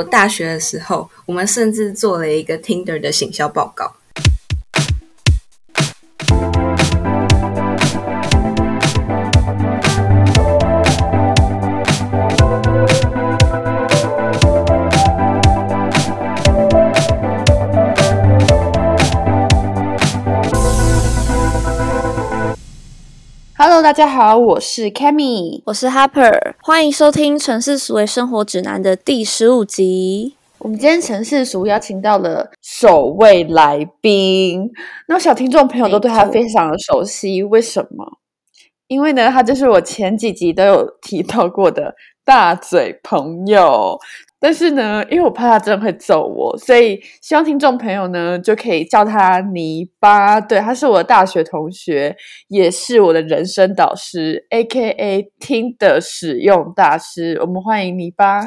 我大学的时候，我们甚至做了一个 Tinder 的行销报告。大家好，我是 Cammy，我是 Harper，欢迎收听《城市俗为生活指南》的第十五集。我们今天城市俗邀请到了首位来宾，那小听众朋友都对他非常的熟悉，为什么？因为呢，他就是我前几集都有提到过的大嘴朋友。但是呢，因为我怕他真的会揍我，所以希望听众朋友呢就可以叫他泥巴。对，他是我的大学同学，也是我的人生导师，A K A 听的使用大师。我们欢迎泥巴。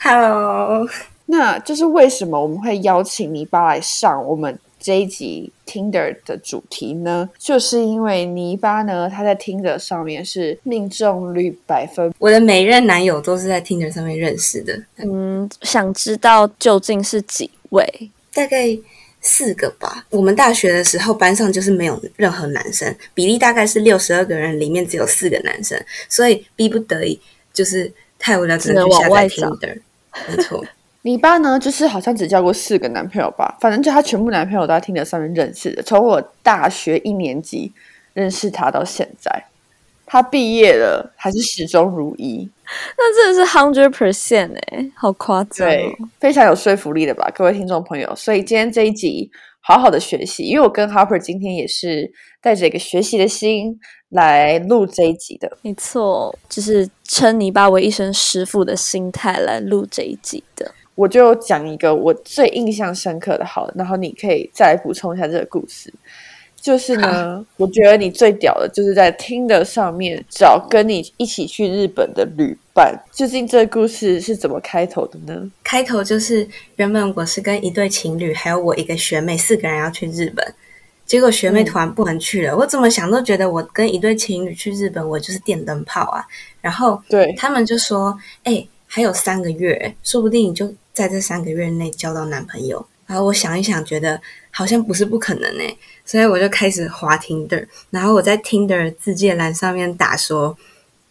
Hello，那就是为什么我们会邀请泥巴来上我们？这一集 Tinder 的主题呢，就是因为泥巴呢，他在 Tinder 上面是命中率百分。我的每任男友都是在 Tinder 上面认识的。嗯，想知道究竟是几位？大概四个吧。我们大学的时候班上就是没有任何男生，比例大概是六十二个人里面只有四个男生，所以逼不得已就是太无聊只能下载 Tinder。没错。你爸呢？就是好像只交过四个男朋友吧，反正就他全部男朋友都在听的上面认识的。从我大学一年级认识他到现在，他毕业了还是始终如一。那真的是 hundred percent 哎，好夸张，对，非常有说服力的吧，各位听众朋友。所以今天这一集好好的学习，因为我跟 Harper 今天也是带着一个学习的心来录这一集的。没错，就是称泥巴为一声师傅的心态来录这一集的。我就讲一个我最印象深刻的，好，然后你可以再来补充一下这个故事。就是呢，我觉得你最屌的，就是在听的上面找跟你一起去日本的旅伴。究竟这个故事是怎么开头的呢？开头就是原本我是跟一对情侣，还有我一个学妹，四个人要去日本，结果学妹突然不能去了。我怎么想都觉得我跟一对情侣去日本，我就是电灯泡啊。然后对他们就说：“哎，还有三个月，说不定你就。”在这三个月内交到男朋友，然后我想一想，觉得好像不是不可能诶，所以我就开始滑 Tinder，然后我在 Tinder 字界栏上面打说，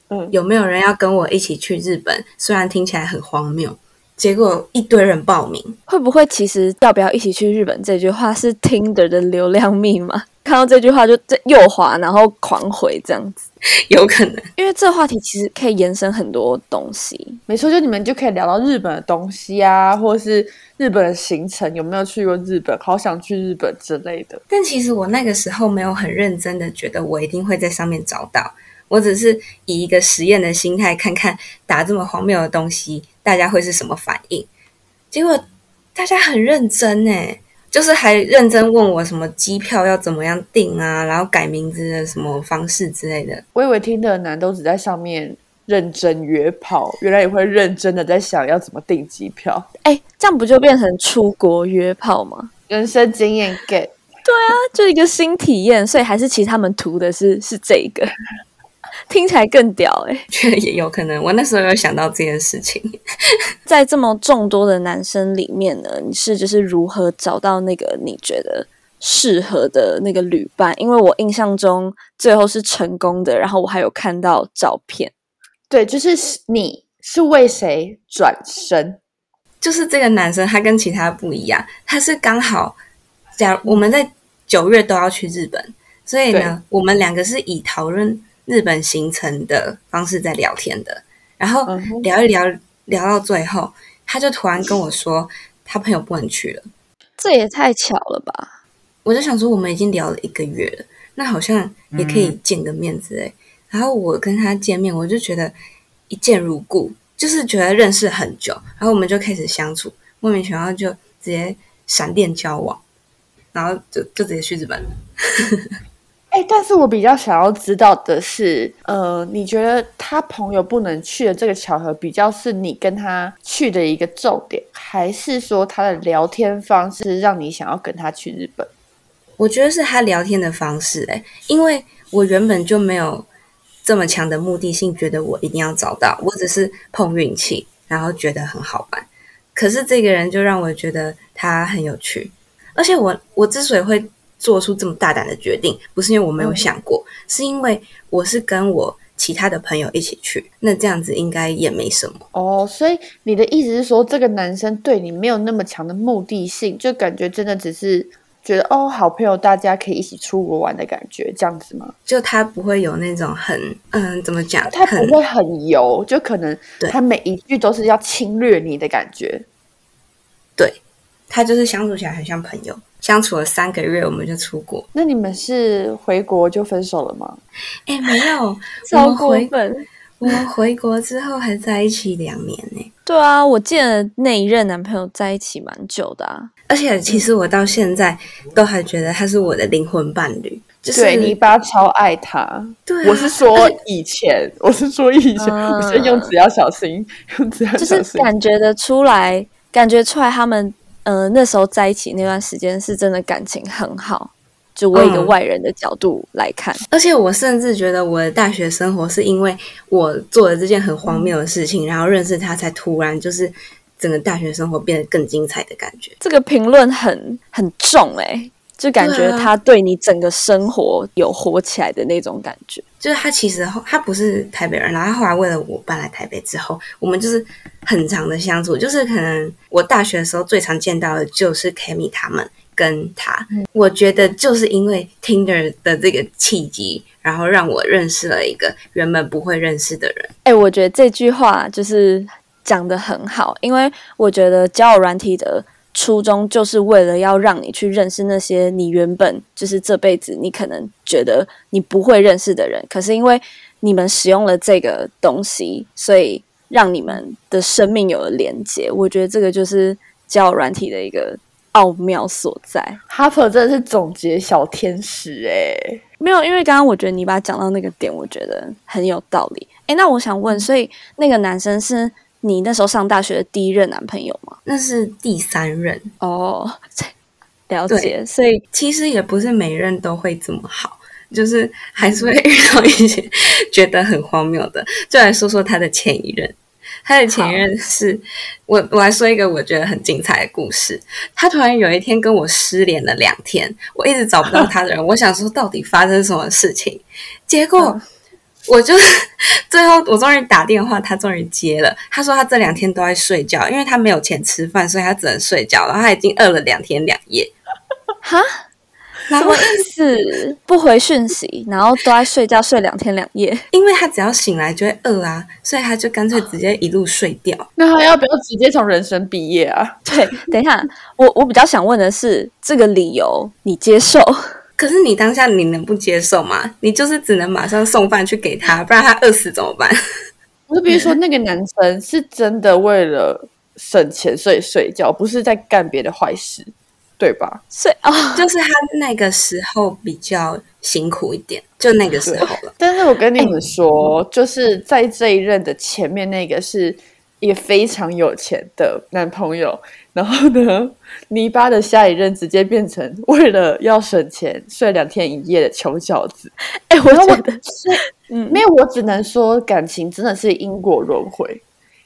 嗯，有没有人要跟我一起去日本？虽然听起来很荒谬，结果一堆人报名。会不会其实要不要一起去日本这句话是 Tinder 的流量密码？看到这句话就在右滑，然后狂回这样子，有可能，因为这话题其实可以延伸很多东西。没错，就你们就可以聊到日本的东西啊，或者是日本的行程，有没有去过日本？好想去日本之类的。但其实我那个时候没有很认真的觉得我一定会在上面找到，我只是以一个实验的心态，看看打这么荒谬的东西，大家会是什么反应。结果大家很认真哎。就是还认真问我什么机票要怎么样订啊，然后改名字的什么方式之类的。我以为听的男都只在上面认真约炮，原来也会认真的在想要怎么订机票。哎，这样不就变成出国约炮吗？人生经验 get。对啊，就一个新体验，所以还是其实他们图的是是这个。听起来更屌哎，觉得也有可能。我那时候有想到这件事情，在这么众多的男生里面呢，你是就是如何找到那个你觉得适合的那个旅伴？因为我印象中最后是成功的，然后我还有看到照片。对，就是你是为谁转身？就是这个男生他跟其他不一样，他是刚好假我们在九月都要去日本，所以呢，我们两个是以讨论。日本行程的方式在聊天的，然后聊一聊，聊到最后，他就突然跟我说，他朋友不能去了。这也太巧了吧！我就想说，我们已经聊了一个月了，那好像也可以见个面之类。然后我跟他见面，我就觉得一见如故，就是觉得认识很久，然后我们就开始相处，莫名其妙就直接闪电交往，然后就就直接去日本。哎，但是我比较想要知道的是，呃，你觉得他朋友不能去的这个巧合，比较是你跟他去的一个重点，还是说他的聊天方式让你想要跟他去日本？我觉得是他聊天的方式，哎，因为我原本就没有这么强的目的性，觉得我一定要找到，我只是碰运气，然后觉得很好玩。可是这个人就让我觉得他很有趣，而且我我之所以会做出这么大胆的决定，不是因为我没有想过，是因为我是跟我其他的朋友一起去，那这样子应该也没什么。哦，所以你的意思是说，这个男生对你没有那么强的目的性，就感觉真的只是觉得哦，好朋友，大家可以一起出国玩的感觉，这样子吗？就他不会有那种很嗯，怎么讲？他不会很油，就可能对他每一句都是要侵略你的感觉。对，他就是相处起来很像朋友。相处了三个月，我们就出国。那你们是回国就分手了吗？哎，没有，我超过分。我们回国之后还在一起两年呢。对啊，我记得那一任男朋友在一起蛮久的啊。而且其实我到现在都还觉得他是我的灵魂伴侣，就是对，泥巴超爱他。对啊我是说以前，我是说以前，嗯我是用词要小心，用词要小心就是。感觉得出来，感觉出来他们呃那时候在一起那段时间是真的感情很好。就我一个嗯外人的角度来看，而且我甚至觉得我的大学生活是因为我做了这件很荒谬的事情，然后认识他，才突然就是整个大学生活变得更精彩的感觉。这个评论很很重诶、就感觉他对你整个生活有活起来的那种感觉。就是他其实后他不是台北人，然后他后来为了我搬来台北之后，我们就是很长的相处，就是可能我大学的时候最常见到的就是 Kimi 他们跟他，我觉得就是因为 Tinder 的这个契机，然后让我认识了一个原本不会认识的人。哎、我觉得这句话就是讲的很好，因为我觉得交友软体的初衷就是为了要让你去认识那些你原本就是这辈子你可能觉得你不会认识的人，可是因为你们使用了这个东西，所以让你们的生命有了连接。我觉得这个就是交友软体的一个奥妙所在。Harper 真的是总结小天使哎、没有，因为刚刚我觉得你把它讲到那个点，我觉得很有道理。诶，那我想问，所以那个男生是你那时候上大学的第一任男朋友吗？那是第三任，哦，了解。所以其实也不是每任都会这么好，就是还是会遇到一些觉得很荒谬的。就来说说他的前一任，他的前一任是我，我来说一个我觉得很精彩的故事。他突然有一天跟我失联了两天，我一直找不到他的人，我想说到底发生什么事情，结果。我就 最后，我终于打电话，他终于接了。他说他这两天都在睡觉，因为他没有钱吃饭，所以他只能睡觉。然后他已经饿了两天两夜。哈，什么意思？不回讯息，然后都在睡觉，睡两天两夜。因为他只要醒来就会饿啊，所以他就干脆直接一路睡掉。那他要不要直接从人生毕业啊？对，等一下，我我比较想问的是，这个理由你接受？可是你当下你能不接受吗？你就是只能马上送饭去给他，不然他饿死怎么办？我就比如说那个男生是真的为了省钱所以睡觉，不是在干别的坏事，对吧？所以哦，就是他那个时候比较辛苦一点，就那个时候了。但是我跟你们说，就是在这一任的前面那个是也非常有钱的男朋友，然后呢，泥巴的下一任直接变成为了要省钱睡两天一夜的穷小子。哎、我觉得，嗯，没有，我只能说感情真的是因果轮回。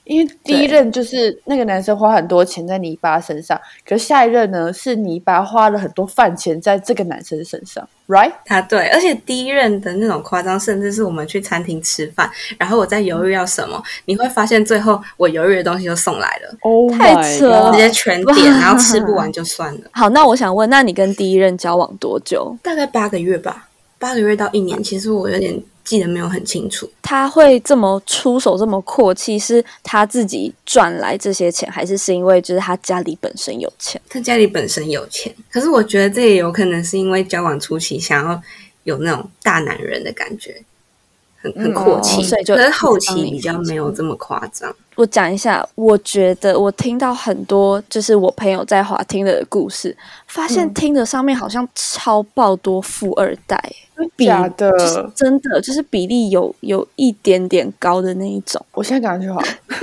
因为第一任就是那个男生花很多钱在泥巴身上，可是下一任呢是泥巴花了很多饭钱在这个男生身上，right？他对，而且第一任的那种夸张，甚至是我们去餐厅吃饭，然后我在犹豫要什么，你会发现最后我犹豫的东西就送来了，哦，太扯了直接全点，然后吃不完就算了。好，那我想问，那你跟第一任交往多久？大概八个月吧，八个月到一年，其实我有点记得没有很清楚。他会这么出手，这么阔气，是他自己赚来这些钱，还是是因为就是他家里本身有钱？他家里本身有钱，可是我觉得这也有可能是因为交往初期想要有那种大男人的感觉，很很阔气，哦所以就可是后期比较没有这么夸张。我讲一下，我觉得我听到很多就是我朋友在华听的故事，发现听的上面好像超爆多富二代，比假的就是真的就是比例有有一点点高的那一种。我现在赶快去好。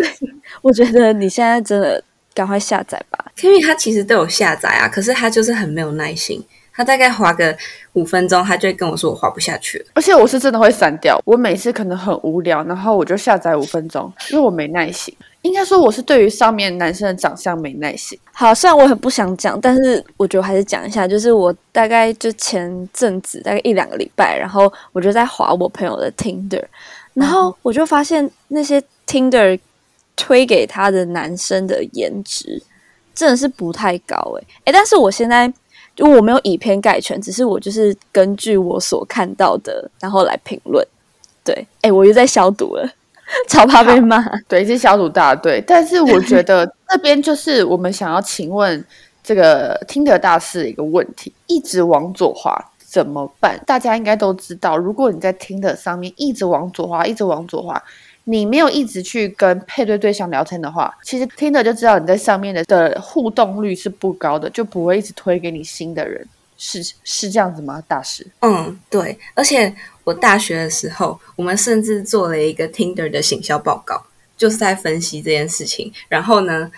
我觉得你现在真的赶快下载吧。Kimi 他其实都有下载啊，可是他就是很没有耐心。他大概滑个五分钟，他就会跟我说我滑不下去了。而且我是真的会删掉。我每次可能很无聊，然后我就下载五分钟，因为我没耐心。应该说我是对于上面男生的长相没耐心。好，虽然我很不想讲，但是我觉得我还是讲一下。就是我大概就前阵子大概一两个礼拜，然后我就在划我朋友的 Tinder，然后我就发现那些 Tinder 推给他的男生的颜值真的是不太高诶、诶，但是我现在就我没有以偏概全，只是我就是根据我所看到的，然后来评论。对，哎，我又在消毒了，超怕被骂。对，是小组大队，但是我觉得这边就是我们想要请问这个听得大师的一个问题：一直往左滑怎么办？大家应该都知道，如果你在听的上面一直往左滑，一直往左滑，你没有一直去跟配对对象聊天的话，其实听的就知道你在上面的的互动率是不高的，就不会一直推给你新的人。是是这样子吗，大师？嗯，对，而且我大学的时候，我们甚至做了一个 Tinder 的行销报告，就是在分析这件事情。然后呢，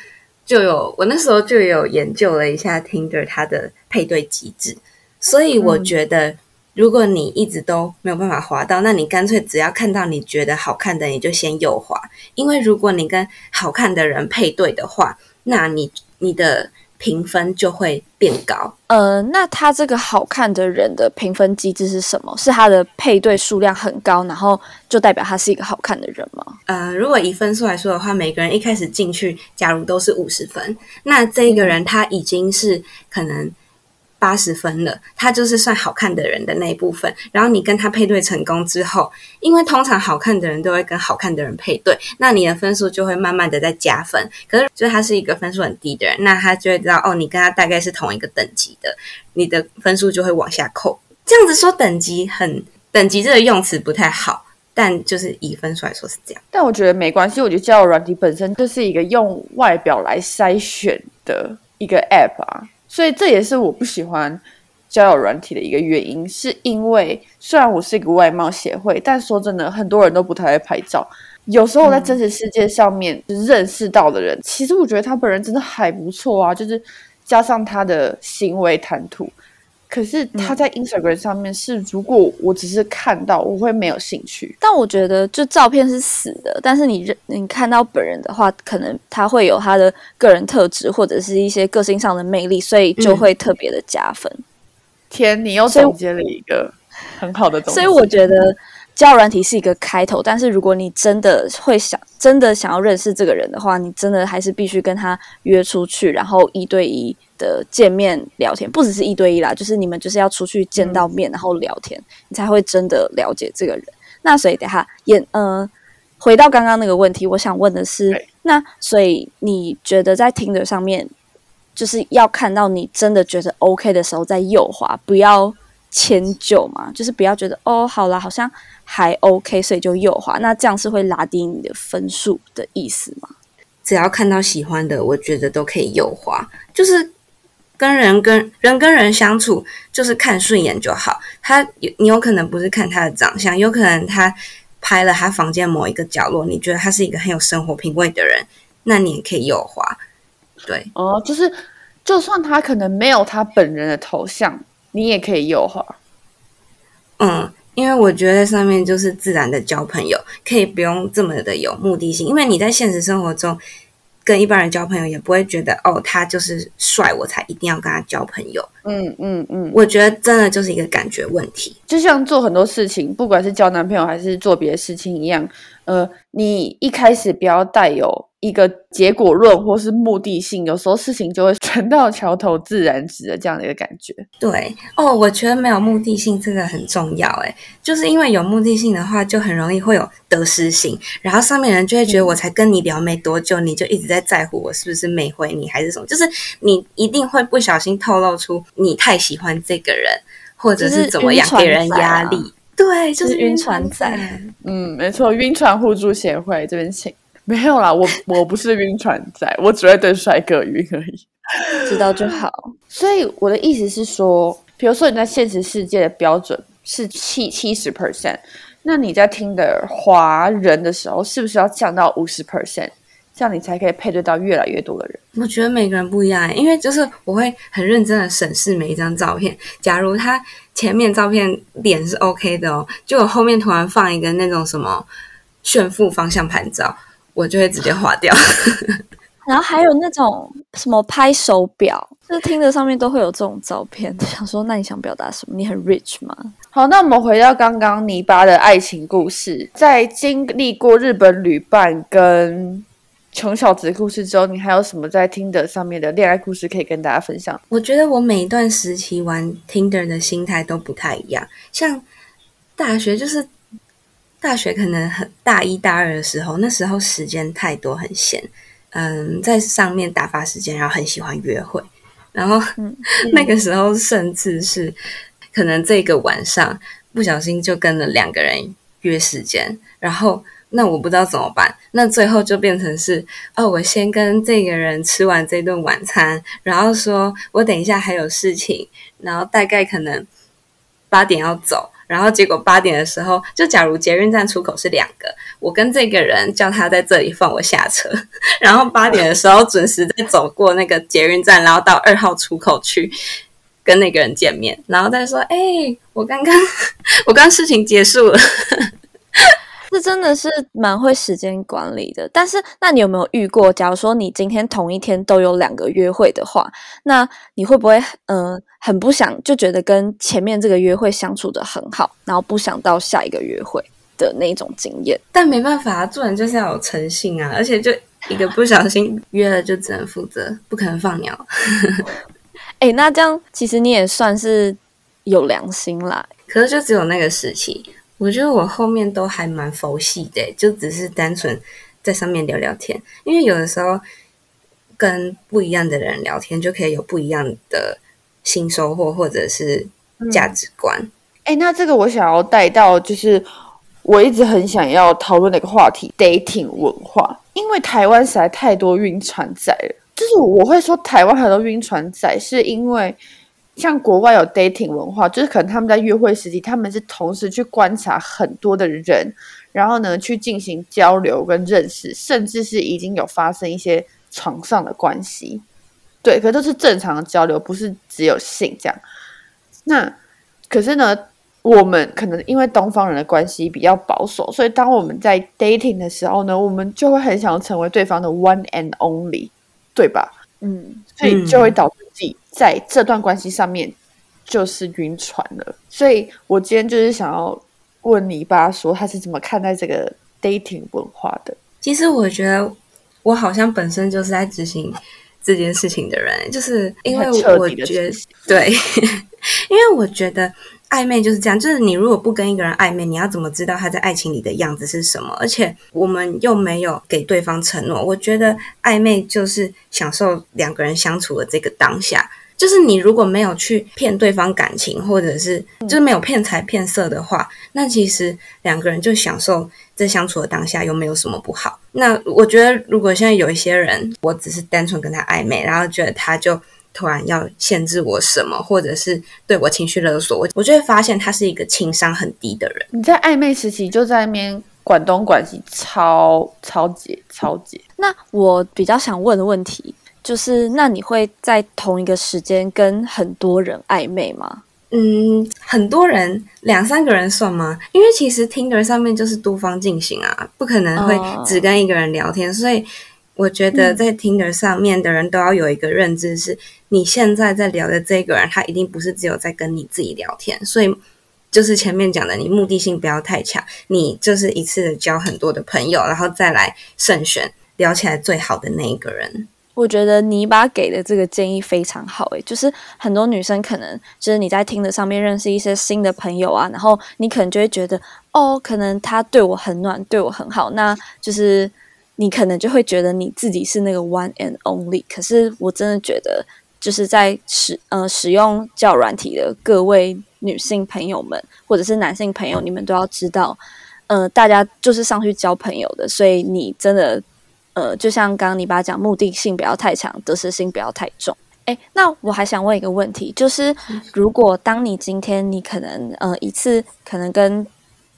就有我那时候就有研究了一下 Tinder 它的配对机制，所以我觉得，如果你一直都没有办法滑到，那你干脆只要看到你觉得好看的，你就先右滑，因为如果你跟好看的人配对的话，那你你的评分就会变高。呃，那他这个好看的人的评分机制是什么？是他的配对数量很高，然后就代表他是一个好看的人吗？呃，如果以分数来说的话，每个人一开始进去，假如都是五十分，那这个人他已经是可能八十分了，他就是算好看的人的那一部分。然后你跟他配对成功之后，因为通常好看的人都会跟好看的人配对，那你的分数就会慢慢的在加分。可是，就他是一个分数很低的人，那他就会知道哦，你跟他大概是同一个等级的，你的分数就会往下扣。这样子说等级很等级这个用词不太好。但就是以分数来说是这样，但我觉得没关系。我觉得交友软体本身就是一个用外表来筛选的一个 app 啊，所以这也是我不喜欢交友软体的一个原因。是因为虽然我是一个外貌协会，但说真的，很多人都不太会拍照。有时候我在真实世界上面认识到的人，其实我觉得他本人真的还不错啊，就是加上他的行为谈吐。可是他在 Instagram 上面是，如果我只是看到，我会没有兴趣。但我觉得，就照片是死的，但是你认你看到本人的话，可能他会有他的个人特质或者是一些个性上的魅力，所以就会特别的加分。天，你又总结了一个很好的东西。所以我觉得交友软体是一个开头，但是如果你真的会想，真的想要认识这个人的话，你真的还是必须跟他约出去，然后一对一。的见面聊天不只是一对一啦，就是你们就是要出去见到面，然后聊天，你才会真的了解这个人。那所以等下也嗯，回到刚刚那个问题，我想问的是，那所以你觉得在听的上面，就是要看到你真的觉得 OK 的时候再右滑，不要迁就嘛，就是不要觉得哦好啦，好像还 OK，所以就右滑，那这样是会拉低你的分数的意思吗？只要看到喜欢的，我觉得都可以右滑，就是。跟人跟人跟人相处，就是看顺眼就好。他有你有可能不是看他的长相，有可能他拍了他房间某一个角落，你觉得他是一个很有生活品味的人，那你也可以右滑。对，哦，就是就算他可能没有他本人的头像，你也可以右滑。嗯，因为我觉得上面就是自然的交朋友，可以不用这么的有目的性，因为你在现实生活中。跟一般人交朋友也不会觉得哦，他就是帅，我才一定要跟他交朋友。嗯嗯嗯，我觉得真的就是一个感觉问题，就像做很多事情，不管是交男朋友还是做别的事情一样。呃，你一开始不要带有一个结果论或是目的性，有时候事情就会 船到桥头自然直的这样的一个感觉。对哦，我觉得没有目的性这个很重要，诶，就是因为有目的性的话，就很容易会有得失心，然后上面人就会觉得我才跟你聊没多久，你就一直在在乎我是不是没回你还是什么，就是你一定会不小心透露出你太喜欢这个人，或者是怎么样给人压力。对，就是晕船仔。嗯，没错，晕船互助协会这边请。没有啦，我 我不是晕船仔，我只会对帅哥晕而已。知道就好。所以我的意思是说，比如说你在现实世界的标准是七七十 percent，那你在听的华人的时候，是不是要降到五十 percent？这样你才可以配对到越来越多的人。我觉得每个人不一样，因为就是我会很认真的审视每一张照片。假如他前面照片脸是 OK 的哦，就我后面突然放一个那种什么炫富方向盘照，我就会直接划掉。然后还有那种什么拍手表，就是听着上面都会有这种照片。想说，那你想表达什么？你很 rich 吗？好，那我们回到刚刚泥巴的爱情故事，在经历过日本旅伴跟穷小子故事之后，你还有什么在听的上面的恋爱故事可以跟大家分享？我觉得我每一段时期玩 Tinder 的心态都不太一样，像大学就是大学可能很大一大二的时候，那时候时间太多，很闲。嗯，在上面打发时间，然后很喜欢约会，然后 那个时候甚至是可能这个晚上不小心就跟了两个人约时间，然后那我不知道怎么办，那最后就变成是哦，我先跟这个人吃完这顿晚餐，然后说我等一下还有事情，然后大概可能八点要走。然后结果八点的时候，就假如捷运站出口是两个，我跟这个人叫他在这里放我下车，然后八点的时候准时再走过那个捷运站，然后到二号出口去跟那个人见面，然后再说：“哎，我刚刚我刚事情结束了。” 这真的是蛮会时间管理的，但是那你有没有遇过？假如说你今天同一天都有两个约会的话，那你会不会嗯很不想就觉得跟前面这个约会相处的很好，然后不想到下一个约会的那种经验？但没办法，做人就是要有诚信啊，而且就一个不小心约了就只能负责，不可能放鸟。哎，那这样其实你也算是有良心啦，可是就只有那个时期。我觉得我后面都还蛮佛系的，就只是单纯在上面聊聊天。因为有的时候跟不一样的人聊天，就可以有不一样的新收获或者是价值观。哎，那这个我想要带到，就是我一直很想要讨论的一个话题：dating 文化。因为台湾实在太多晕船仔了，就是我会说台湾很多晕船仔，是因为。像国外有 dating 文化，就是可能他们在约会时期，他们是同时去观察很多的人，然后呢去进行交流跟认识，甚至是已经有发生一些床上的关系。对，可都是正常的交流，不是只有性这样。那可是呢，我们可能因为东方人的关系比较保守，所以当我们在 dating 的时候呢，我们就会很想要成为对方的 one and only，对吧？嗯，所以就会导致自己在这段关系上面就是晕船了。所以我今天就是想要问你爸说他是怎么看待这个 dating 文化的。其实我觉得我好像本身就是在执行这件事情的人，就是因为我觉得对，因为我觉得。暧昧就是这样，就是你如果不跟一个人暧昧，你要怎么知道他在爱情里的样子是什么？而且我们又没有给对方承诺。我觉得暧昧就是享受两个人相处的这个当下。就是你如果没有去骗对方感情，或者是就是没有骗财骗色的话，那其实两个人就享受在相处的当下，又没有什么不好。那我觉得，如果现在有一些人，我只是单纯跟他暧昧，然后觉得他就。突然要限制我什么，或者是对我情绪勒索，我我就会发现他是一个情商很低的人。你在暧昧时期就在那边管东管西，超超级超级。那我比较想问的问题就是，那你会在同一个时间跟很多人暧昧吗？嗯，很多人两三个人算吗？因为其实 Tinder 上面就是多方进行啊，不可能会只跟一个人聊天，所以。我觉得在 Tinder 上面的人都要有一个认知，是你现在在聊的这个人，他一定不是只有在跟你自己聊天，所以就是前面讲的，你目的性不要太强，你就是一次的交很多的朋友，然后再来慎选聊起来最好的那一个人。我觉得你把给的这个建议非常好，诶，就是很多女生可能就是你在听的上面认识一些新的朋友啊，然后你可能就会觉得，哦，可能他对我很暖，对我很好，那就是。你可能就会觉得你自己是那个 one and only，可是我真的觉得，就是在使呃使用较软体的各位女性朋友们，或者是男性朋友，你们都要知道，呃，大家就是上去交朋友的，所以你真的呃，就像刚刚你爸讲，目的性不要太强，得失心不要太重。哎，那我还想问一个问题，就是如果当你今天你可能呃一次可能跟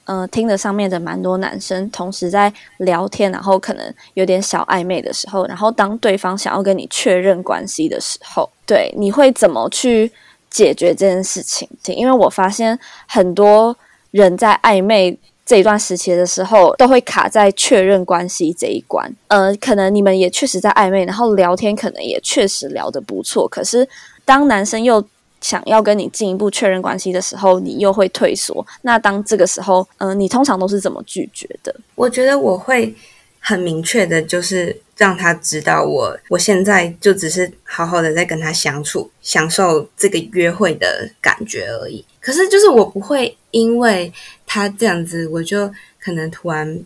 呃，听着上面的蛮多男生同时在聊天，然后可能有点小暧昧的时候，然后当对方想要跟你确认关系的时候，对，你会怎么去解决这件事情？因为我发现很多人在暧昧这一段时期的时候，都会卡在确认关系这一关。呃，可能你们也确实在暧昧，然后聊天可能也确实聊得不错，可是当男生又想要跟你进一步确认关系的时候，你又会退缩。那当这个时候，嗯，你通常都是怎么拒绝的？我觉得我会很明确的，就是让他知道我我现在就只是好好的在跟他相处，享受这个约会的感觉而已。可是就是我不会因为他这样子，我就可能突然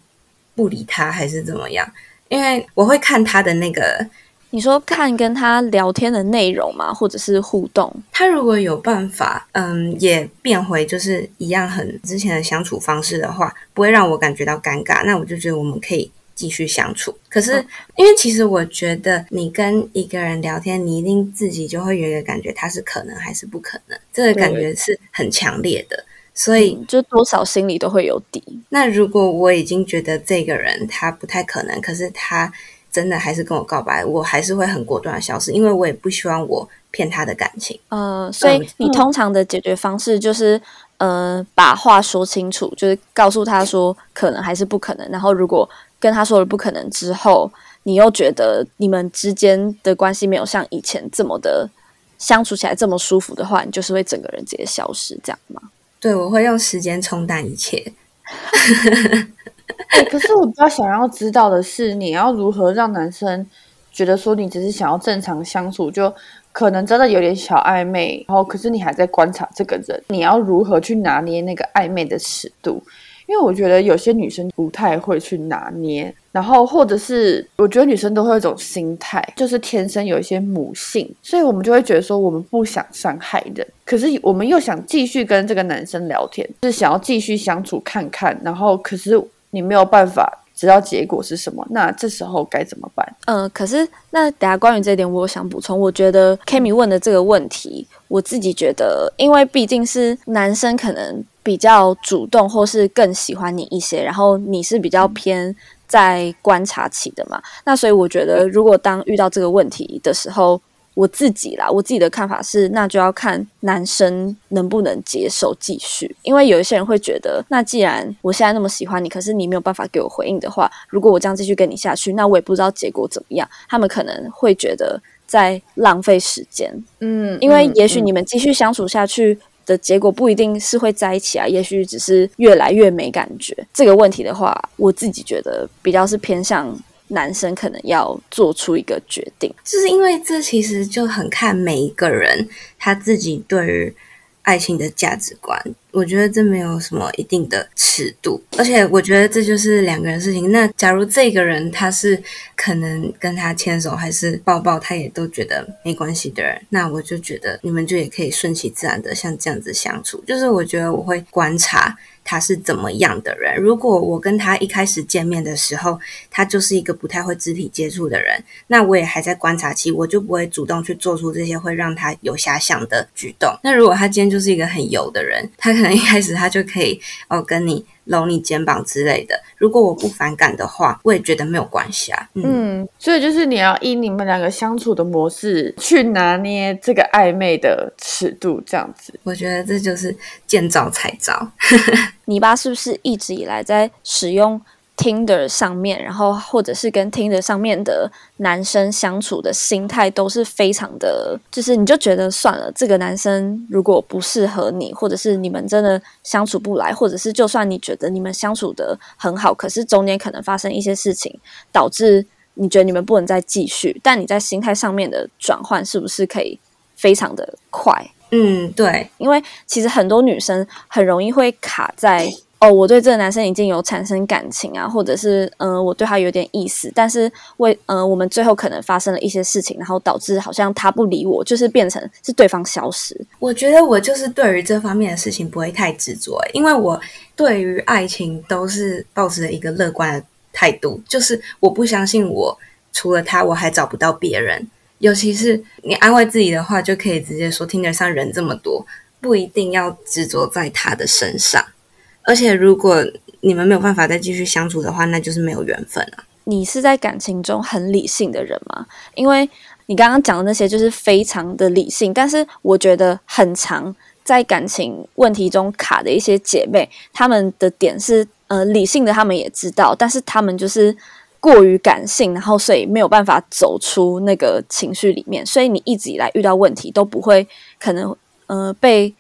不理他，还是怎么样？因为我会看他的那个。你说看跟他聊天的内容嘛？或者是互动？他如果有办法，嗯，也变回就是一样很之前的相处方式的话，不会让我感觉到尴尬，那我就觉得我们可以继续相处。可是，因为其实我觉得你跟一个人聊天，你一定自己就会有一个感觉，他是可能还是不可能，这个感觉是很强烈的，所以就多少心里都会有底。那如果我已经觉得这个人他不太可能，可是他。真的还是跟我告白，我还是会很果断的消失，因为我也不希望我骗他的感情。呃，所以你通常的解决方式就是，呃，把话说清楚，就是告诉他说可能还是不可能。然后如果跟他说了不可能之后，你又觉得你们之间的关系没有像以前这么的相处起来这么舒服的话，你就是会整个人直接消失，这样吗？对，我会用时间冲淡一切。哎，可是我比较想要知道的是，你要如何让男生觉得说你只是想要正常相处，就可能真的有点小暧昧，然后可是你还在观察这个人，你要如何去拿捏那个暧昧的尺度？因为我觉得有些女生不太会去拿捏，然后或者是我觉得女生都会有一种心态，就是天生有一些母性，所以我们就会觉得说我们不想伤害人，可是我们又想继续跟这个男生聊天，是想要继续相处看看，然后可是。你没有办法知道结果是什么，那这时候该怎么办？嗯，可是那等下关于这一点，我想补充。我觉得 Kimi 问的这个问题，我自己觉得，因为毕竟是男生，可能比较主动，或是更喜欢你一些，然后你是比较偏在观察期的嘛。那所以我觉得，如果当遇到这个问题的时候，我自己啦，我自己的看法是，那就要看男生能不能接受继续。因为有一些人会觉得，那既然我现在那么喜欢你，可是你没有办法给我回应的话，如果我这样继续跟你下去，那我也不知道结果怎么样。他们可能会觉得在浪费时间，嗯，因为也许你们继续相处下去的结果不一定是会在一起啊，也许只是越来越没感觉。这个问题的话，我自己觉得比较是偏向。男生可能要做出一个决定，就是因为这其实就很看每一个人他自己对于爱情的价值观。我觉得这没有什么一定的尺度，而且我觉得这就是两个人事情。那假如这个人他是可能跟他牵手还是抱抱，他也都觉得没关系的人，那我就觉得你们就也可以顺其自然的像这样子相处。就是我觉得我会观察。他是怎么样的人？如果我跟他一开始见面的时候，他就是一个不太会肢体接触的人，那我也还在观察期，我就不会主动去做出这些会让他有遐想的举动。那如果他今天就是一个很油的人，他可能一开始他就可以哦跟你。搂你肩膀之类的，如果我不反感的话，我也觉得没有关系啊。嗯，所以就是你要依你们两个相处的模式去拿捏这个暧昧的尺度，这样子。我觉得这就是见招拆招。泥巴是不是一直以来在使用？Tinder 上面，然后或者是跟 Tinder 上面的男生相处的心态都是非常的，就是你就觉得算了，这个男生如果不适合你，或者是你们真的相处不来，或者是就算你觉得你们相处的很好，可是中间可能发生一些事情，导致你觉得你们不能再继续，但你在心态上面的转换是不是可以非常的快？嗯，对，因为其实很多女生很容易会卡在。哦，我对这个男生已经有产生感情啊，或者是嗯，我对他有点意思，但是为嗯，我们最后可能发生了一些事情，然后导致好像他不理我，就是变成是对方消失。我觉得我就是对于这方面的事情不会太执着，因为我对于爱情都是抱着一个乐观的态度，就是我不相信我除了他我还找不到别人，尤其是你安慰自己的话，就可以直接说听得上人这么多，不一定要执着在他的身上。而且，如果你们没有办法再继续相处的话，那就是没有缘分了。你是在感情中很理性的人吗？因为你刚刚讲的那些就是非常的理性，但是我觉得很长在感情问题中卡的一些姐妹，她们的点是呃理性的他们也知道，但是他们就是过于感性，然后所以没有办法走出那个情绪里面，所以你一直以来遇到问题都不会可能呃被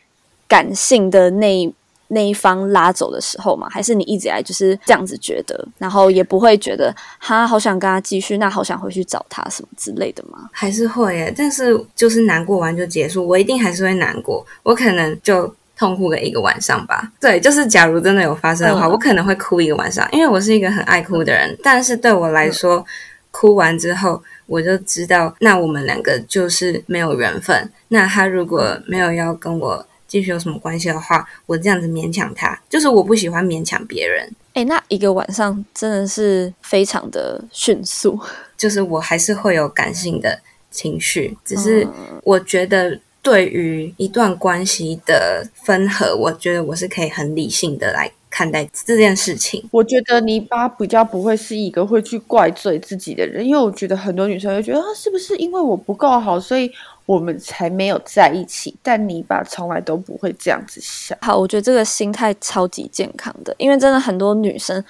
感性的那一那一方拉走的时候嘛？还是你一直以来就是这样子觉得，然后也不会觉得哈好想跟他继续，那好想回去找他什么之类的吗？还是会耶，但是就是难过完就结束，我一定还是会难过，我可能就痛哭个一个晚上吧。对，就是假如真的有发生的话，嗯我可能会哭一个晚上，因为我是一个很爱哭的人。但是对我来说，哭完之后，我就知道，那我们两个就是没有缘分。那他如果没有要跟我继续有什么关系的话，我这样子勉强他，就是我不喜欢勉强别人。哎，那一个晚上真的是非常的迅速。就是我还是会有感性的情绪，只是嗯我觉得对于一段关系的分合，我觉得我是可以很理性的来看待这件事情。我觉得泥巴比较不会是一个会去怪罪自己的人，因为我觉得很多女生会觉得啊，是不是因为我不够好，所以我们才没有在一起？但你爸从来都不会这样子想。好，我觉得这个心态超级健康的，因为真的很多女生，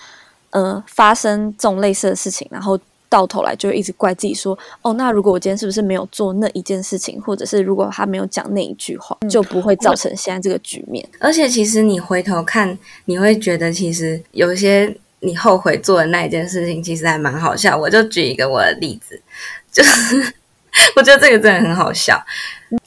呃，发生这种类似的事情，然后到头来就一直怪自己说，哦，那如果我今天是不是没有做那一件事情，或者是如果他没有讲那一句话，就不会造成现在这个局面。而且其实你回头看，你会觉得其实有一些你后悔做的那一件事情，其实还蛮好笑。我就举一个我的例子，就是 我觉得这个真的很好笑。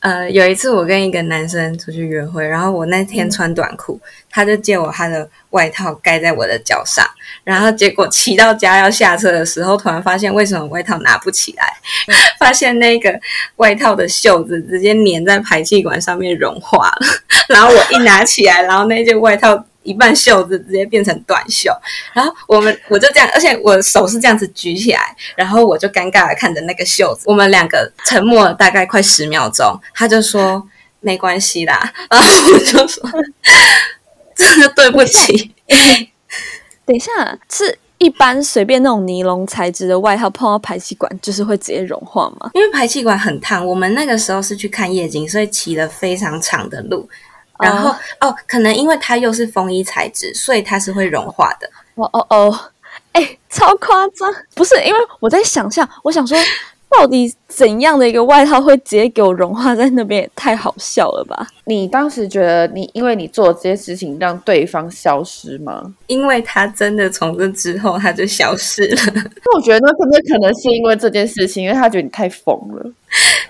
呃，有一次我跟一个男生出去约会，然后我那天穿短裤，他就借我他的外套盖在我的脚上，然后结果骑到家要下车的时候，突然发现为什么外套拿不起来，发现那个外套的袖子直接粘在排气管上面融化了，然后我一拿起来，然后那件外套。一半袖子直接变成短袖，然后我们我就这样，而且我手是这样子举起来，然后我就尴尬的看着那个袖子，我们两个沉默了大概快十秒钟，他就说没关系啦，然后我就说真的对不起，等一下，是一般随便那种尼龙材质的外套碰到排气管，就是会直接融化吗？因为排气管很烫，我们那个时候是去看夜景，所以骑了非常长的路。然后哦可能因为它又是风衣材质，所以它是会融化的。哦哦哦，哎、超夸张！不是因为我在想象，我想说，到底怎样的一个外套会直接给我融化在那边？也太好笑了吧！你当时觉得你因为你做这些事情让对方消失吗？因为他真的从这之后他就消失了。那我觉得那可能可能是因为这件事情，因为他觉得你太疯了。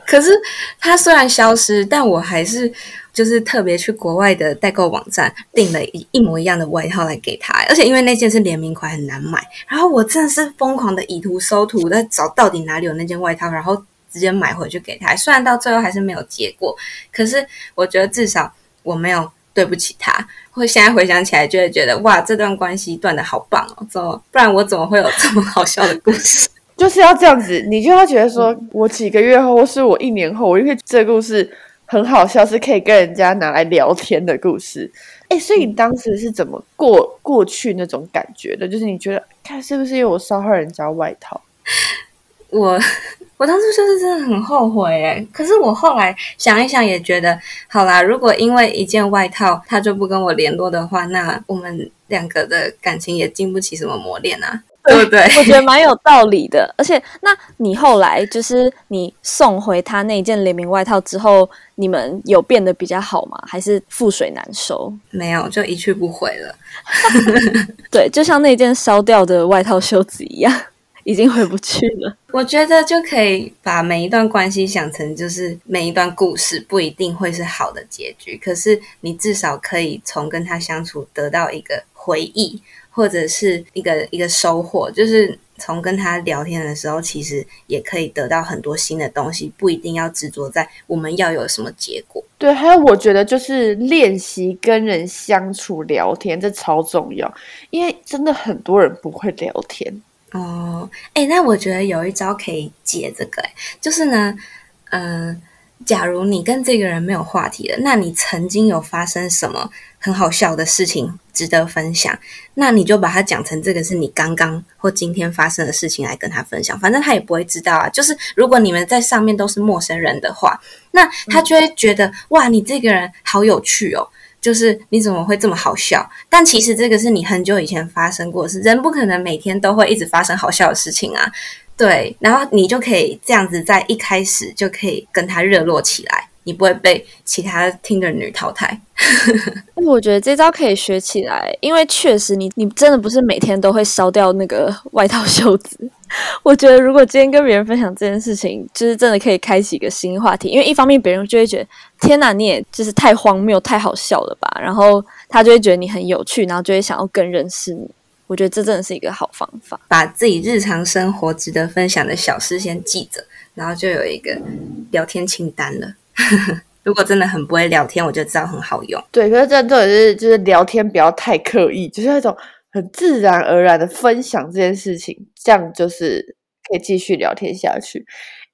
可是他虽然消失，但我还是就是特别去国外的代购网站订了一一模一样的外套来给他，而且因为那件是联名款，很难买。然后我真的是疯狂的以图搜图，在找到底哪里有那件外套，然后直接买回去给他。虽然到最后还是没有结果，可是我觉得至少我没有对不起他。会现在回想起来，就会觉得哇，这段关系断的好棒哦！怎么不然我怎么会有这么好笑的故事？就是要这样子，你就要觉得说，我几个月后，或是我一年后，我因为这故事很好笑，是可以跟人家拿来聊天的故事。哎，所以你当时是怎么过过去那种感觉的？就是你觉得，看是不是因为我烧坏人家外套？我 我当初就是真的很后悔诶，可是我后来想一想，也觉得好啦。如果因为一件外套他就不跟我联络的话，那我们两个的感情也经不起什么磨练啊，对不对？我觉得蛮有道理的。而且，那你后来就是你送回他那件联名外套之后，你们有变得比较好吗？还是覆水难收？没有，就一去不回了。对，就像那件烧掉的外套袖子一样，已经回不去了。我觉得就可以把每一段关系想成就是每一段故事，不一定会是好的结局，可是你至少可以从跟他相处得到一个回忆，或者是一个一个收获，就是从跟他聊天的时候，其实也可以得到很多新的东西，不一定要执着在我们要有什么结果。对，还有我觉得就是练习跟人相处聊天，这超重要，因为真的很多人不会聊天。哦，哎，那我觉得有一招可以解这个，哎，就是呢，嗯、假如你跟这个人没有话题了，那你曾经有发生什么很好笑的事情值得分享，那你就把它讲成这个是你刚刚或今天发生的事情来跟他分享，反正他也不会知道啊。就是如果你们在上面都是陌生人的话，那他就会觉得、哇，你这个人好有趣哦。就是你怎么会这么好笑？但其实这个是你很久以前发生过的事，人不可能每天都会一直发生好笑的事情啊。对，然后你就可以这样子，在一开始就可以跟他热络起来，你不会被其他听的女淘汰。我觉得这招可以学起来，因为确实你你真的不是每天都会烧掉那个外套袖子。我觉得如果今天跟别人分享这件事情，就是真的可以开启一个新话题。因为一方面别人就会觉得天哪，你也就是太荒谬、太好笑了吧，然后他就会觉得你很有趣，然后就会想要更认识你。我觉得这真的是一个好方法，把自己日常生活值得分享的小事先记着，然后就有一个聊天清单了。如果真的很不会聊天，我就知道很好用。对，可是这重点是就是聊天不要太刻意，就是那种很自然而然的分享这件事情，这样就是可以继续聊天下去。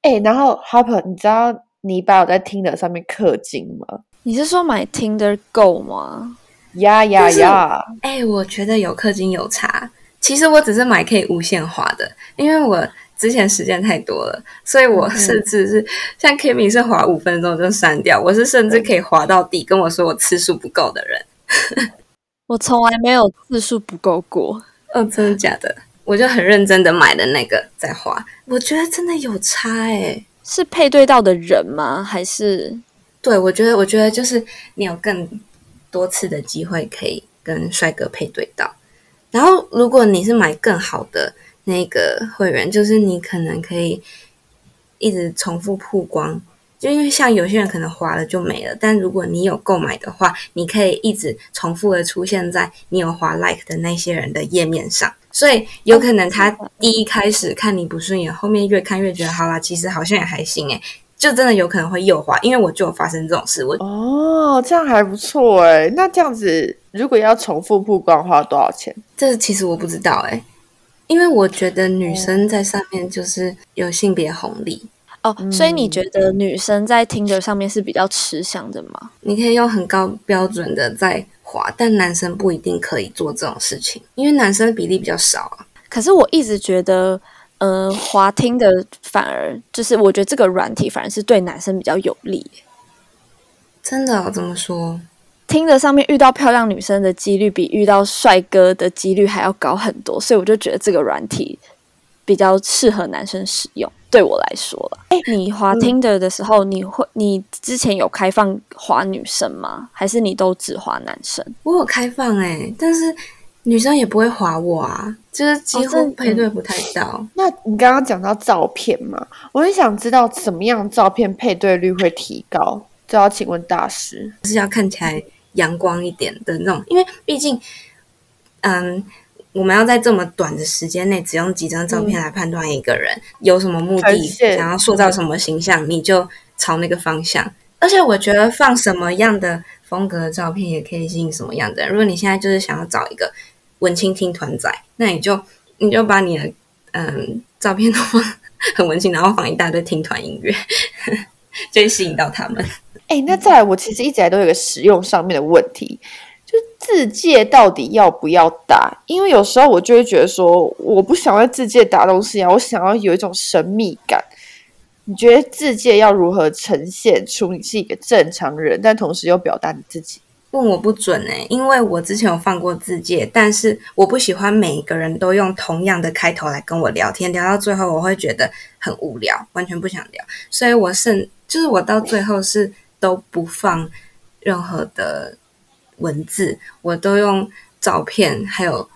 哎，然后 Harper，你知道你把我在 Tinder 上面氪金吗？你是说买 Tinder Go 吗？呀呀呀！哎，我觉得有氪金有差。其实我只是买可以无限滑的，因为我之前时间太多了，所以我甚至是像 Kimi 是滑五分钟就删掉，我是甚至可以滑到底，跟我说我次数不够的人。我从来没有次数不够过。哦，真的假的？我就很认真的买的那个在滑，我觉得真的有差诶。是配对到的人吗？还是？对，我觉得，我觉得就是你有更。多次的机会可以跟帅哥配对到，然后如果你是买更好的那个会员，就是你可能可以一直重复曝光，就因为像有些人可能划了就没了，但如果你有购买的话，你可以一直重复的出现在你有划 like 的那些人的页面上，所以有可能他第一开始看你不顺眼，后面越看越觉得好啦，其实好像也还行诶。就真的有可能会右滑，因为我就有发生这种事。我哦，这样还不错哎。那这样子，如果要重复曝光花，多少钱？这其实我不知道哎，因为我觉得女生在上面就是有性别红利哦。所以你觉得女生在听的上面是比较吃香的吗？你可以用很高标准的在滑，但男生不一定可以做这种事情，因为男生的比例比较少啊。可是我一直觉得。呃，滑听的反而就是，我觉得这个软体反而是对男生比较有利。真的？怎么说？听着上面遇到漂亮女生的几率比遇到帅哥的几率还要高很多，所以我就觉得这个软体比较适合男生使用。对我来说了，哎，你滑听的的时候，你会你之前有开放滑女生吗？还是你都只滑男生？我有开放哎，但是。女生也不会划我啊，就是几乎配对不太到。那你刚刚讲到照片嘛，我很想知道怎么样照片配对率会提高，就要请问大师，是要看起来阳光一点的那种，因为毕竟，嗯，我们要在这么短的时间内，只用几张照片来判断一个人有什么目的，想要塑造什么形象，你就朝那个方向。而且我觉得放什么样的风格的照片，也可以吸引什么样的人。如果你现在就是想要找一个。文青听团仔，那你就你就把你的嗯照片都放很文青，然后放一大堆听团音乐，就会吸引到他们。哎，那再来，我其实一直来都有个使用上面的问题，就字界到底要不要打？因为有时候我就会觉得说，我不想在字界打东西啊，我想要有一种神秘感。你觉得字界要如何呈现出你是一个正常人，但同时又表达你自己？问我不准哎，因为我之前有放过字界，但是我不喜欢每一个人都用同样的开头来跟我聊天，聊到最后我会觉得很无聊，完全不想聊，所以我甚就是我到最后是都不放任何的文字，我都用照片还有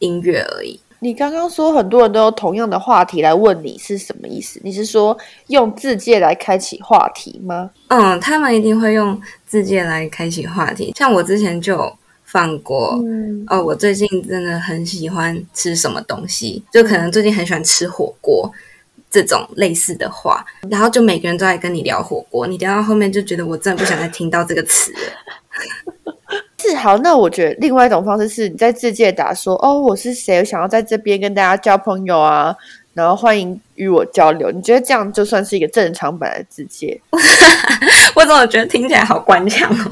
音乐而已。你刚刚说很多人都有同样的话题来问你是什么意思？你是说用字界来开启话题吗？嗯，他们一定会用字界来开启话题。像我之前就放过，哦，我最近真的很喜欢吃什么东西，就可能最近很喜欢吃火锅这种类似的话，然后就每个人都在跟你聊火锅，你聊到后面就觉得我真的不想再听到这个词了。是好，那我觉得另外一种方式是你在自介打说哦，我是谁，我想要在这边跟大家交朋友啊，然后欢迎与我交流。你觉得这样就算是一个正常版的自介？我怎么觉得听起来好官腔哦？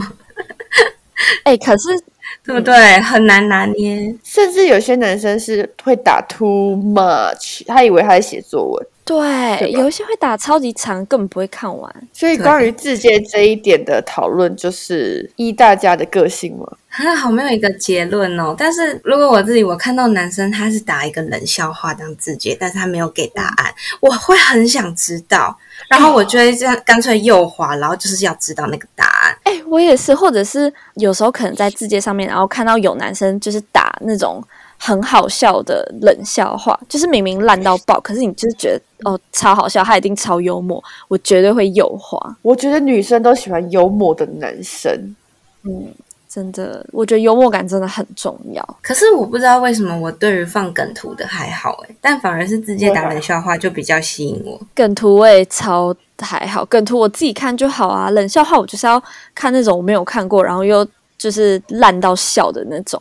哎，可是 对不对？很难拿捏，甚至有些男生是会打 too much，他以为他在写作文。对，有一些会打超级长，根本不会看完。所以关于字界这一点的讨论，就是依大家的个性嘛。啊，好没有一个结论哦。但是如果我自己我看到男生他是打一个冷笑话当字节，但是他没有给答案，我会很想知道。然后我就会这样干脆右滑，然后就是要知道那个答案。哎，我也是，或者是有时候可能在字节上面，然后看到有男生就是打那种。很好笑的冷笑话，就是明明烂到爆，可是你就是觉得哦超好笑，他一定超幽默，我绝对会右滑。我觉得女生都喜欢幽默的男生，嗯，真的，我觉得幽默感真的很重要。可是我不知道为什么我对于放梗图的还好哎，但反而是直接打冷笑话就比较吸引我。梗图我也超还好，梗图我自己看就好啊。冷笑话我就是要看那种我没有看过，然后又就是烂到笑的那种。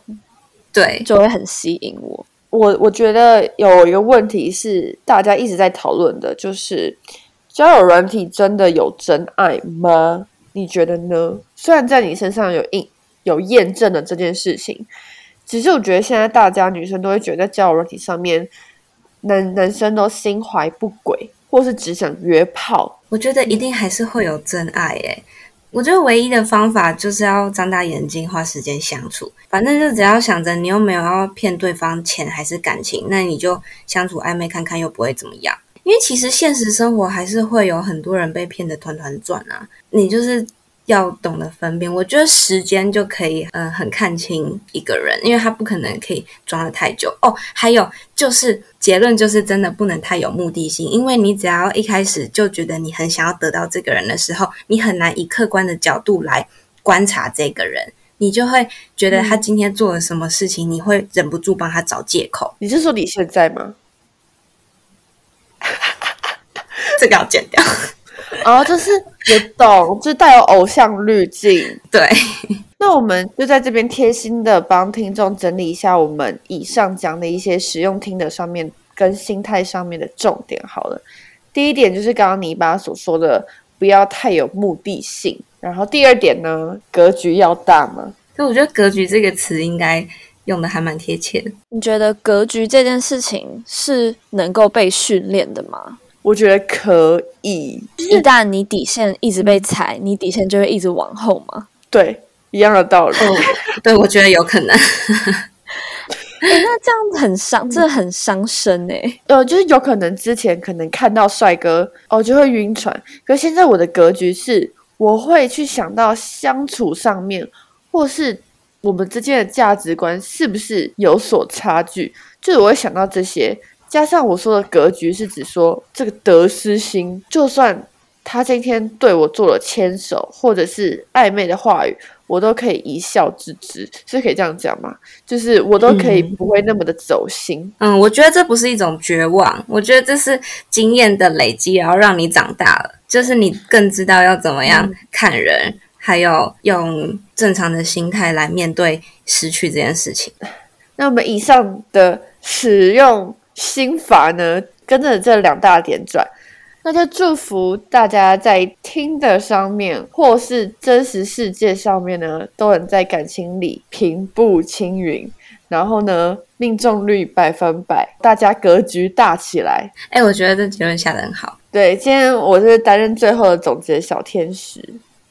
对，就会很吸引我。我我觉得有一个问题是大家一直在讨论的，就是交友软体真的有真爱吗？你觉得呢？虽然在你身上有印有验证了这件事情，只是我觉得现在大家女生都会觉得交友软体上面男男生都心怀不轨，或是只想约炮。我觉得一定还是会有真爱诶。我觉得唯一的方法就是要张大眼睛，花时间相处。反正就只要想着你又没有要骗对方钱还是感情，那你就相处暧昧看看，又不会怎么样。因为其实现实生活还是会有很多人被骗的团团转啊。你就是。要懂得分辨，我觉得时间就可以，嗯，很看清一个人，因为他不可能可以装的太久哦。还有就是结论就是真的不能太有目的性，因为你只要一开始就觉得你很想要得到这个人的时候，你很难以客观的角度来观察这个人，你就会觉得他今天做了什么事情，你会忍不住帮他找借口。你是说你现在吗？这个要剪掉。哦，就是也懂，就带有偶像滤镜。对，那我们就在这边贴心的帮听众整理一下我们以上讲的一些实用听的上面跟心态上面的重点。好了，第一点就是刚刚泥巴所说的，不要太有目的性。然后第二点呢，格局要大嘛。所以我觉得“格局”这个词应该用的还蛮贴切的。你觉得格局这件事情是能够被训练的吗？我觉得可以。一旦你底线一直被踩，你底线就会一直往后吗？对，一样的道理。对，我觉得有可能。哎，那这样子很伤，真的很伤身哎。呃，就是有可能之前可能看到帅哥哦就会晕船，可现在我的格局是，我会去想到相处上面，或是我们之间的价值观是不是有所差距，就是我会想到这些。加上我说的格局是指说这个得失心，就算他今天对我做了牵手或者是暧昧的话语，我都可以一笑置之，是可以这样讲吗？就是我都可以不会那么的走心。嗯，我觉得这不是一种绝望，我觉得这是经验的累积，然后让你长大了，就是你更知道要怎么样看人，还有用正常的心态来面对失去这件事情。那我们以上的使用。心法呢，跟着这两大点转，那就祝福大家在听的上面，或是真实世界上面呢，都能在感情里平步青云，然后呢，命中率百分百，大家格局大起来。哎，我觉得这结论下的很好。对，今天我是担任最后的总结小天使。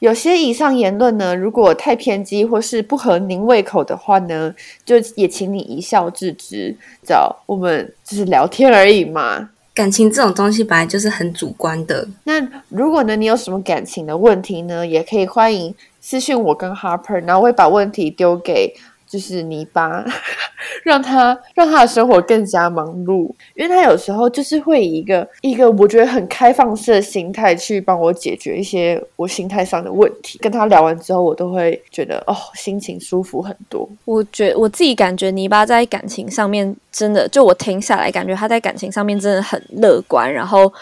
有些以上言论呢，如果太偏激或是不合您胃口的话呢，就也请你一笑置之。找我们就是聊天而已嘛。感情这种东西本来就是很主观的。那如果呢，你有什么感情的问题呢，也可以欢迎私信我跟 Harper，然后会把问题丢给。就是泥巴，让他让他的生活更加忙碌，因为他有时候就是会以一个一个我觉得很开放式的心态去帮我解决一些我心态上的问题。跟他聊完之后，我都会觉得哦，心情舒服很多。我觉我自己感觉泥巴在感情上面真的，就我听下来感觉他在感情上面真的很乐观。然后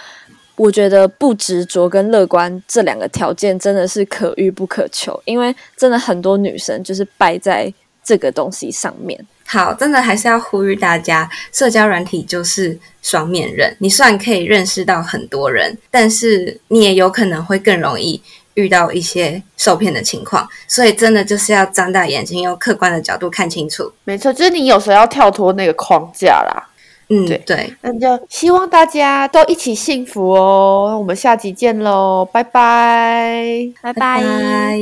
我觉得不执着跟乐观这两个条件真的是可遇不可求，因为真的很多女生就是败在。这个东西上面，好，真的还是要呼吁大家，社交软体就是双面人。你虽然可以认识到很多人，但是你也有可能会更容易遇到一些受骗的情况。所以，真的就是要张大眼睛，用客观的角度看清楚。没错，就是你有时候要跳脱那个框架啦。嗯，对对，那就希望大家都一起幸福哦。我们下集见喽，拜拜。拜拜拜。